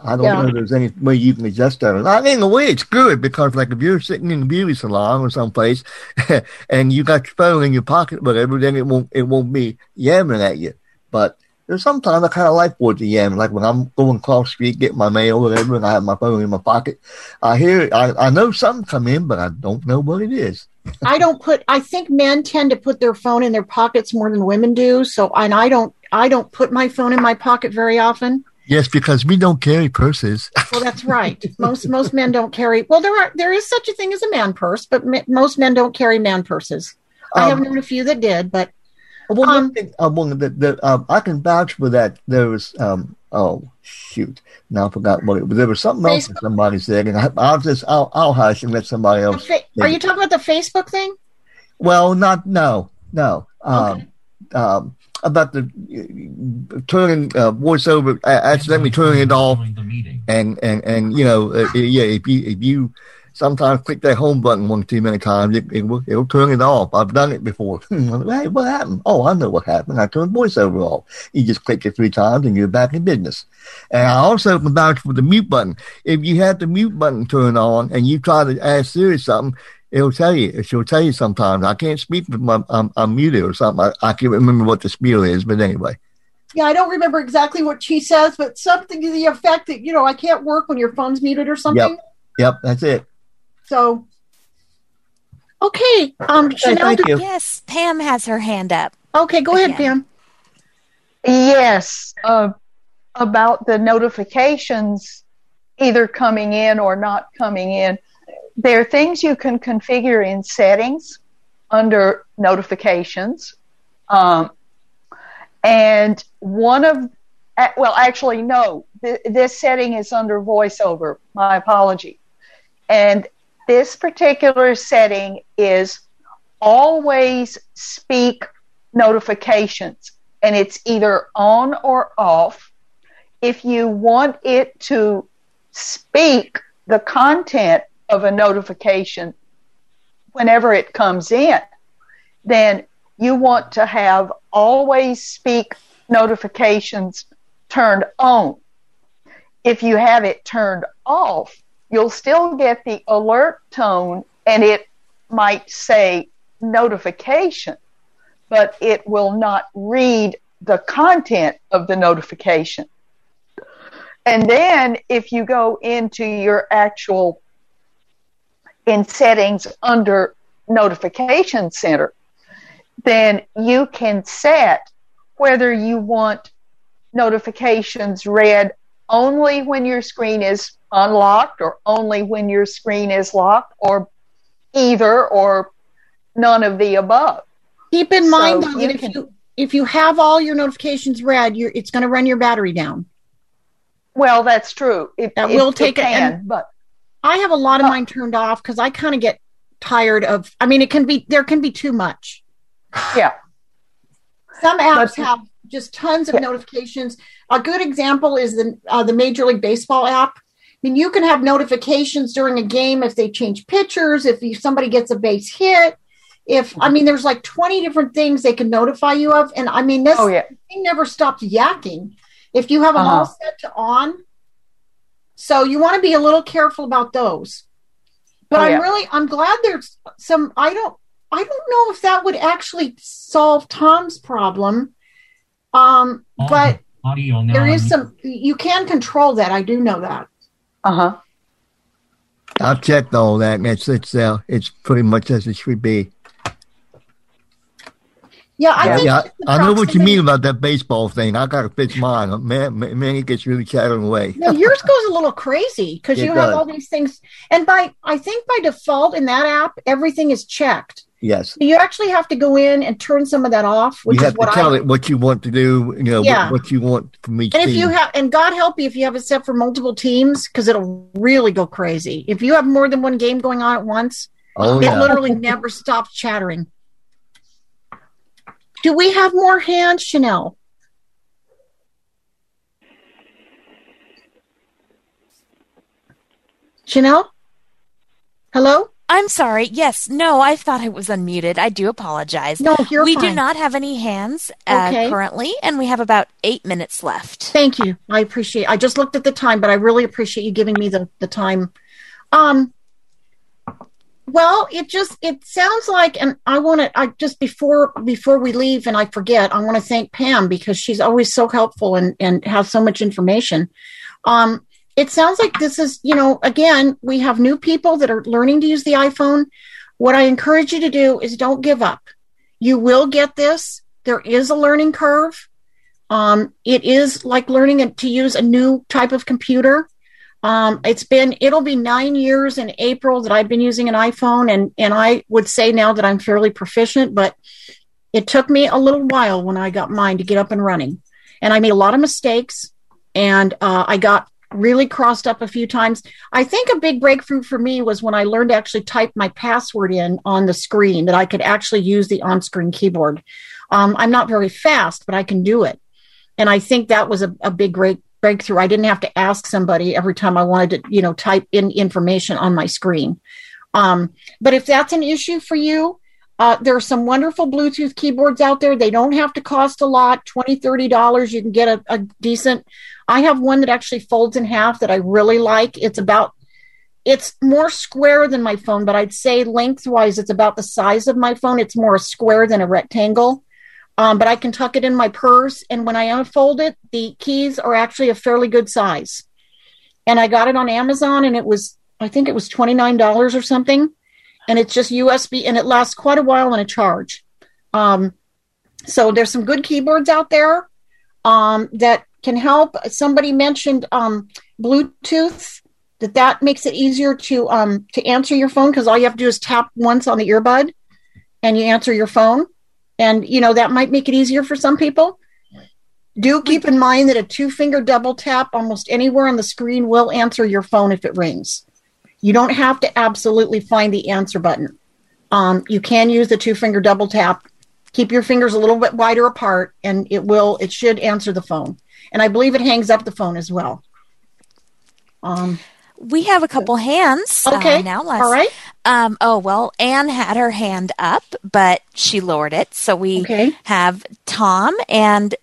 I don't Yeah. know there's any way you can adjust that. I mean, in a way, it's good because, like, if you're sitting in the beauty salon or someplace [laughs] and you got your phone in your pocket, whatever, then it won't it won't be yammering at you. But there's sometimes I kind of like it to yam, like when I'm going across the street, getting my mail, whatever, and I have my phone in my pocket. I hear, I, I know something come in, but I don't know what it is. I don't put. I think men tend to put their phone in their pockets more than women do. So, and I don't. I don't put my phone in my pocket very often. Yes, because we don't carry purses. Well, that's right. most most men don't carry. Well, there are there is such a thing as a man purse, but me, most men don't carry man purses. I have Um, known a few that did, but Well, one thing that, that um, I can vouch for that. There was um oh shoot now I forgot what it was. There was something else that somebody said, and I, I'll just I'll I'll hush and let somebody else. fa- are you talking about the Facebook thing? Well, not no no um um about the uh, turning uh, voiceover uh, accidentally turning it off, and and and you know uh, yeah if you if you sometimes click that home button one too many times it, it will it'll turn it off. I've done it before. [laughs] hey, what happened? Oh, I know what happened. I turned voiceover off. You just click it three times and you're back in business. And I also can vouch for the mute button. If you have the mute button turned on and you try to ask Siri something, it'll tell you. She'll tell you sometimes. I can't speak with my I'm, I'm muted or something. I, I can't remember what the spiel is, but anyway. Yeah, I don't remember exactly what she says, but something to the effect that you know I can't work when your phone's muted or something. Yep. Yep. That's it. So, okay, um, Chanel, do- Yes, Pam has her hand up. Okay, go ahead, Pam. Yes, uh, about the notifications either coming in or not coming in. There are things you can configure in settings under notifications. Um, and one of, uh, well, actually, no, th- this setting is under voiceover. My apology. And this particular setting is always speak notifications and it's either on or off. If you want it to speak the content of a notification whenever it comes in, then you want to have always speak notifications turned on. If you have it turned off, you'll still get the alert tone and it might say notification, but it will not read the content of the notification. And then if you go into your actual in settings under notification center, then you can set whether you want notifications read only when your screen is unlocked or only when your screen is locked or either or none of the above. Keep in So mind though that if can- you if you have all your notifications read, you're, it's going to run your battery down. Well, that's true. It, That it- will take it, can, and- but I have a lot of mine turned off because I kind of get tired of. I mean, it can be there can be too much. [sighs] Yeah. Some apps have just tons of notifications. A good example is the uh, the Major League Baseball app. I mean, you can have notifications during a game if they change pitchers, if you, somebody gets a base hit. If I mean, there's like 20 different things they can notify you of, and I mean, this Oh, yeah. thing never stops yakking. If you have them all Uh-huh. set to on, so you want to be a little careful about those. But Oh, I'm yeah. really I'm glad there's some I don't I don't know if that would actually solve Tom's problem. Um but Audio there is some you can control that. I do know that. Uh huh. I've checked all that, and it's it's uh, it's pretty much as it should be. Yeah, I yeah, yeah, I know what you mean about that baseball thing. I got to fix mine. Man, man, it gets really chattering away. No, yours goes a little crazy because you have all these things. And by I think by default in that app, everything is checked. Yes, You actually have to go in and turn some of that off, which you is have to what tell I it what you want to do. You know Yeah. what, what you want from each And if team. you have, and God help you if you have it set for multiple teams, because it'll really go crazy. If you have more than one game going on at once, Oh, it yeah. literally never stops chattering. Do we have more hands, Chanel? Chanel? Hello? I'm sorry. Yes. No, I thought I was unmuted. I do apologize. No, you're we do not have any hands uh, Okay. currently, and we have about eight minutes left. Thank you. I appreciate. I just looked at the time, but I really appreciate you giving me the the time. Um. Well, it just it sounds like, and I want to. I just before before we leave, and I forget. I want to thank Pam because she's always so helpful and and has so much information. Um. It sounds like this is, you know, again, we have new people that are learning to use the iPhone. What I encourage you to do is don't give up. You will get this. There is a learning curve. Um, it is like learning to use a new type of computer. Um, it's been it'll be nine years in April that I've been using an iPhone, and and I would say now that I'm fairly proficient, but it took me a little while when I got mine to get up and running, and I made a lot of mistakes, and uh, I got really crossed up a few times. I think a big breakthrough for me was when I learned to actually type my password in on the screen that I could actually use the on-screen keyboard. Um, I'm not very fast, but I can do it. And I think that was a, a big break, breakthrough. I didn't have to ask somebody every time I wanted to, you know, type in information on my screen. Um, but if that's an issue for you, uh, there are some wonderful Bluetooth keyboards out there. They don't have to cost a lot, $20, $30. You can get a, a decent. I have one that actually folds in half that I really like. It's about it's more square than my phone, but I'd say lengthwise it's about the size of my phone. It's more a square than a rectangle. Um, but I can tuck it in my purse, and when I unfold it, the keys are actually a fairly good size. And I got it on Amazon, and it was I think it was twenty nine dollars or something, and it's just USB, and it lasts quite a while on a charge. Um, so there's some good keyboards out there um, that can help. Somebody mentioned um, Bluetooth that that makes it easier to um, to answer your phone because all you have to do is tap once on the earbud and you answer your phone, and you know that might make it easier for some people. Do keep in mind that a two finger double tap almost anywhere on the screen will answer your phone if it rings. You don't have to absolutely find the answer button. Um, you can use the two finger double tap. Keep your fingers a little bit wider apart, and it will. It should answer the phone, and I believe it hangs up the phone as well. Um, We have a couple hands uh, Okay. now. Let's, All right. Um, oh well, Anne had her hand up, but she lowered it. So we have Tom and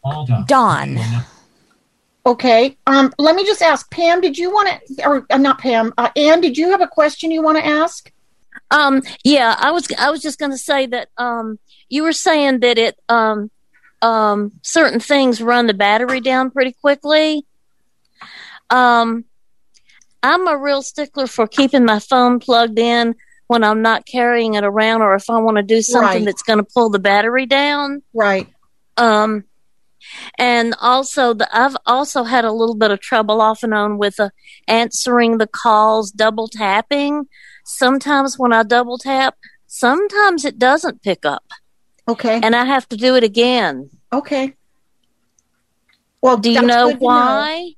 Dawn. Okay. Um, let me just ask Pam. Did you want to, or uh, not Pam? Uh, Anne, did you have a question you want to ask? Um, yeah, I was I was just going to say that um, you were saying that it um, um, certain things run the battery down pretty quickly. Um, I'm a real stickler for keeping my phone plugged in when I'm not carrying it around, or if I want to do something Right. that's going to pull the battery down. Right. Um, And also, the, I've also had a little bit of trouble off and on with uh, answering the calls, double tapping. Sometimes when I double tap, sometimes it doesn't pick up. Okay. And I have to do it again. Okay. Well, do you know why?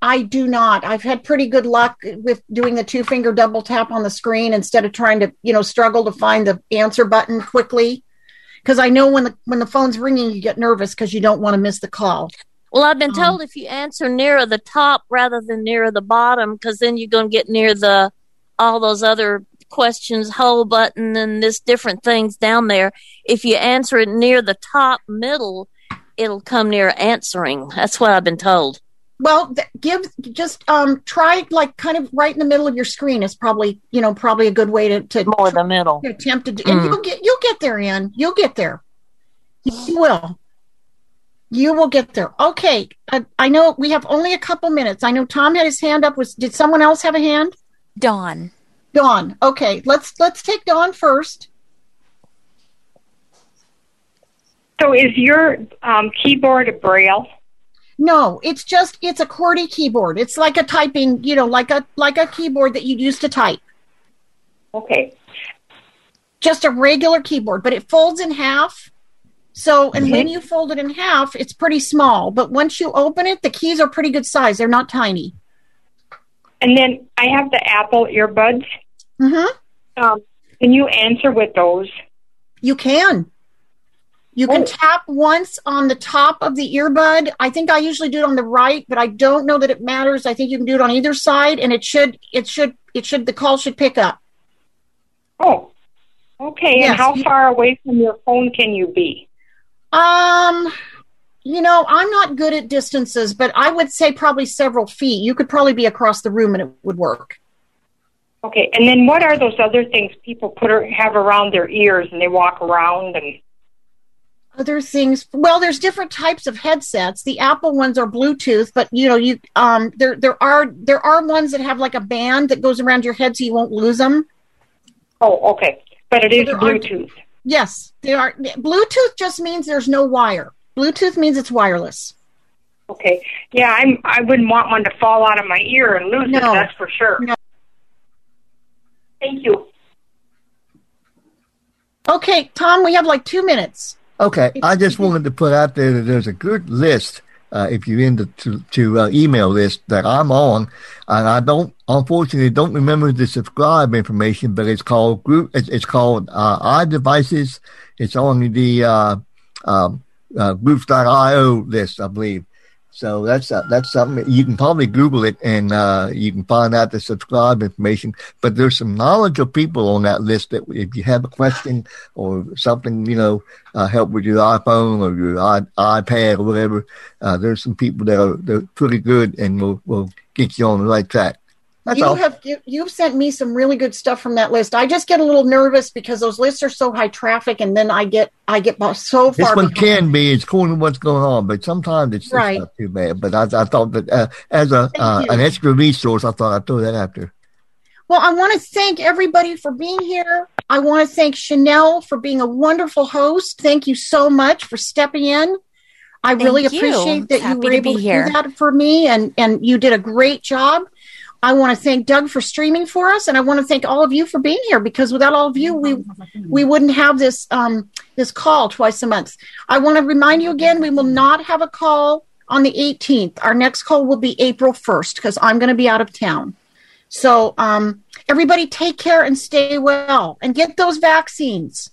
I do not. I've had pretty good luck with doing the two finger double tap on the screen instead of trying to, you know, struggle to find the answer button quickly. Because I know when the when the phone's ringing, you get nervous because you don't want to miss the call. Well, I've been Um, told if you answer nearer the top rather than nearer the bottom, because then you're going to get near the all those other questions, whole button, and this different things down there. If you answer it near the top middle, it'll come near answering. That's what I've been told. Well, th- give just um try like kind of right in the middle of your screen is probably you know probably a good way to to more the middle to attempt to do, and Mm. you'll get you'll get there, Ann. You'll get there. You will. You will get there. Okay. I, I know we have only a couple minutes. I know Tom had his hand up. Was did someone else have a hand? Dawn. Dawn. Okay. Let's let's take Dawn first. So is your um, keyboard a braille? No, it's just it's a QWERTY keyboard. It's like a typing, you know, like a like a keyboard that you use to type. Okay. Just a regular keyboard, but it folds in half. So, and when Mhm. you fold it in half, it's pretty small. But once you open it, the keys are pretty good size. They're not tiny. And then I have the Apple earbuds. Mm-hmm. Um, can you answer with those? You can. You can tap once on the top of the earbud. I think I usually do it on the right, but I don't know that it matters. I think you can do it on either side, and it should it should it should the call should pick up. Oh, okay. Yes, and how far away from your phone can you be? Um, you know, I'm not good at distances, but I would say probably several feet. You could probably be across the room and it would work. Okay. And then what are those other things people put or have around their ears and they walk around and? Other things, well, there's different types of headsets. The Apple ones are Bluetooth, but you know, you um, there there are there are ones that have like a band that goes around your head so you won't lose them. Oh, okay. But it is are- Bluetooth. Yes, they are. Bluetooth just means there's no wire. Bluetooth means it's wireless. Okay. Yeah, I'm. I wouldn't want one to fall out of my ear and lose it. That's for sure. No. Thank you. Okay, Tom, we have like two minutes. Okay, I just wanted to put out there that there's a good list. Uh, if you're into to, to uh, email list that I'm on, and I don't unfortunately don't remember the subscribe information, but it's called group. It's, it's called uh, iDevices. It's on the uh, um, uh, groups.io list, I believe. So that's uh, that's something you can probably Google it and uh, you can find out the subscribe information. But there's some knowledgeable people on that list that if you have a question or something, you know, uh, help with your iPhone or your I- iPad or whatever, uh, there's some people that are they're pretty good and will will get you on the right track. That's you all. have you, you've sent me some really good stuff from that list. I just get a little nervous because those lists are so high traffic, and then I get I get bo- so This far. one behind. can be. It's cool to what's going on, but sometimes it's, it's not too bad. But I, I thought that uh, as a uh, an extra resource, I thought I'd throw that out there. Well, I want to thank everybody for being here. I want to thank Chanel for being a wonderful host. Thank you so much for stepping in. I Thank really you. appreciate that you were to able be to here. do that for me, and and you did a great job. I want to thank Doug for streaming for us, and I want to thank all of you for being here because without all of you, we we wouldn't have this um, this call twice a month. I want to remind you again: we will not have a call on the 18th. Our next call will be April 1st because I'm going to be out of town. So, um, everybody, take care and stay well, and get those vaccines.